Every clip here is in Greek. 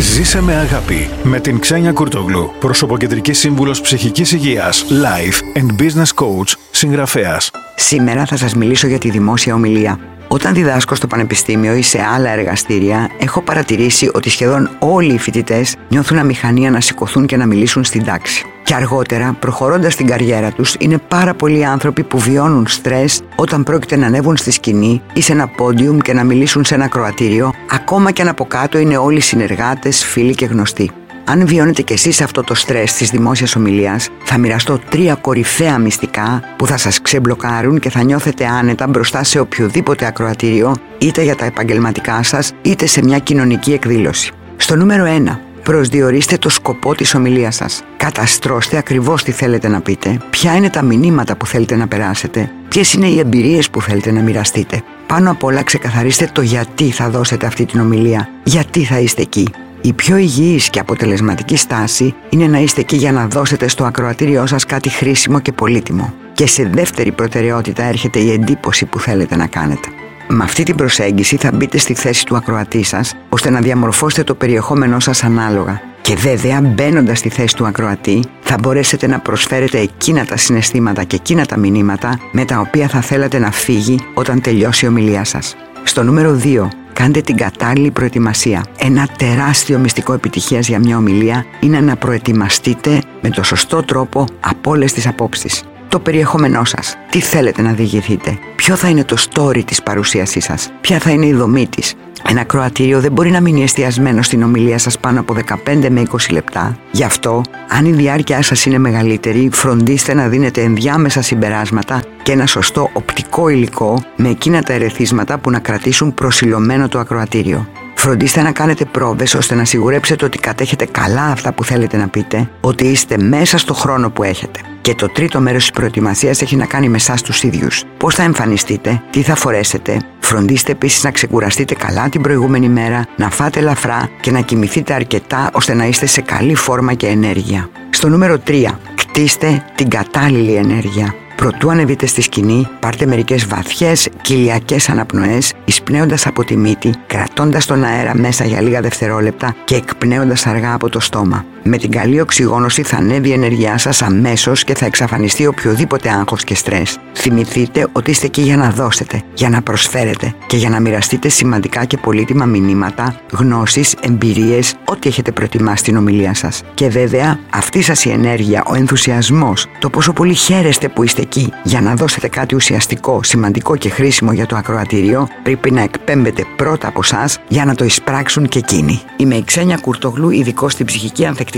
Ζήσε με αγάπη με την Ξένια Κουρτογλου, προσωποκεντρικής σύμβουλος ψυχικής υγείας, life and business coach, συγγραφέας. Σήμερα θα σας μιλήσω για τη δημόσια ομιλία. Όταν διδάσκω στο πανεπιστήμιο ή σε άλλα εργαστήρια, έχω παρατηρήσει ότι σχεδόν όλοι οι φοιτητές νιώθουν αμηχανία να σηκωθούν και να μιλήσουν στην τάξη. Και αργότερα, προχωρώντας την καριέρα τους, είναι πάρα πολλοί άνθρωποι που βιώνουν στρες όταν πρόκειται να ανέβουν στη σκηνή ή σε ένα πόντιουμ και να μιλήσουν σε ένα κροατήριο, ακόμα και αν από κάτω είναι όλοι συνεργάτες, φίλοι και γνωστοί. Αν βιώνετε κι εσείς αυτό το στρες της δημόσιας ομιλίας, θα μοιραστώ τρία κορυφαία μυστικά που θα σας ξεμπλοκάρουν και θα νιώθετε άνετα μπροστά σε οποιοδήποτε ακροατήριο, είτε για τα επαγγελματικά σας, είτε σε μια κοινωνική εκδήλωση. Στο νούμερο 1. Προσδιορίστε το σκοπό της ομιλίας σας. Καταστρώστε ακριβώς τι θέλετε να πείτε, ποια είναι τα μηνύματα που θέλετε να περάσετε, ποιες είναι οι εμπειρίες που θέλετε να μοιραστείτε. Πάνω απ' όλα ξεκαθαρίστε το γιατί θα δώσετε αυτή την ομιλία, γιατί θα είστε εκεί. Η πιο υγιής και αποτελεσματική στάση είναι να είστε εκεί για να δώσετε στο ακροατήριό σας κάτι χρήσιμο και πολύτιμο. Και σε δεύτερη προτεραιότητα έρχεται η εντύπωση που θέλετε να κάνετε. Με αυτή την προσέγγιση θα μπείτε στη θέση του ακροατή σας, ώστε να διαμορφώσετε το περιεχόμενό σας ανάλογα. Και βέβαια, μπαίνοντας στη θέση του ακροατή, θα μπορέσετε να προσφέρετε εκείνα τα συναισθήματα και εκείνα τα μηνύματα με τα οποία θα θέλατε να φύγει όταν τελειώσει η ομιλία σας. Στο νούμερο 2, κάντε την κατάλληλη προετοιμασία. Ένα τεράστιο μυστικό επιτυχίας για μια ομιλία είναι να προετοιμαστείτε με το σωστό τρόπο από όλες τις απόψεις. Το περιεχόμενό σας, τι θέλετε να διηγηθείτε, ποιο θα είναι το story της παρουσίασής σας, ποια θα είναι η δομή της, ένα κροατήριο δεν μπορεί να μείνει εστιασμένο στην ομιλία σας πάνω από 15 με 20 λεπτά. Γι' αυτό, αν η διάρκεια σας είναι μεγαλύτερη, φροντίστε να δίνετε ενδιάμεσα συμπεράσματα και ένα σωστό οπτικό υλικό με εκείνα τα ερεθίσματα που να κρατήσουν προσιλωμένο το ακροατήριο. Φροντίστε να κάνετε πρόβες ώστε να σιγουρέψετε ότι κατέχετε καλά αυτά που θέλετε να πείτε, ότι είστε μέσα στο χρόνο που έχετε. Και το τρίτο μέρος της προετοιμασίας έχει να κάνει με εσάς τους ίδιους. Πώς θα εμφανιστείτε, τι θα φορέσετε. Φροντίστε επίσης να ξεκουραστείτε καλά την προηγούμενη μέρα, να φάτε ελαφρά και να κοιμηθείτε αρκετά ώστε να είστε σε καλή φόρμα και ενέργεια. Στο νούμερο 3. Κτίστε την κατάλληλη ενέργεια. Προτού ανεβείτε στη σκηνή, πάρτε μερικές βαθιές κοιλιακές αναπνοές, εισπνέοντας από τη μύτη, κρατώντας τον αέρα μέσα για λίγα δευτερόλεπτα και εκπνέοντας αργά από το στόμα. Με την καλή οξυγόνωση θα ανέβει η ενέργειά σας αμέσως και θα εξαφανιστεί οποιοδήποτε άγχος και στρες. Θυμηθείτε ότι είστε εκεί για να δώσετε, για να προσφέρετε και για να μοιραστείτε σημαντικά και πολύτιμα μηνύματα, γνώσεις, εμπειρίες, ό,τι έχετε προετοιμάσει στην ομιλία σας. Και βέβαια, αυτή σας η ενέργεια, ο ενθουσιασμός, το πόσο πολύ χαίρεστε που είστε εκεί για να δώσετε κάτι ουσιαστικό, σημαντικό και χρήσιμο για το ακροατήριο, πρέπει να εκπέμπετε πρώτα από εσάς για να το εισπράξουν και εκείνοι. Είμαι η Ξένια Κουρτογλού, ειδικός στην ψυχική ανθεκτικότητα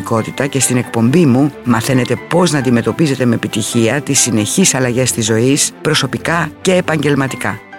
και στην εκπομπή μου μαθαίνετε πώς να αντιμετωπίζετε με επιτυχία τις συνεχείς αλλαγές της ζωής, προσωπικά και επαγγελματικά.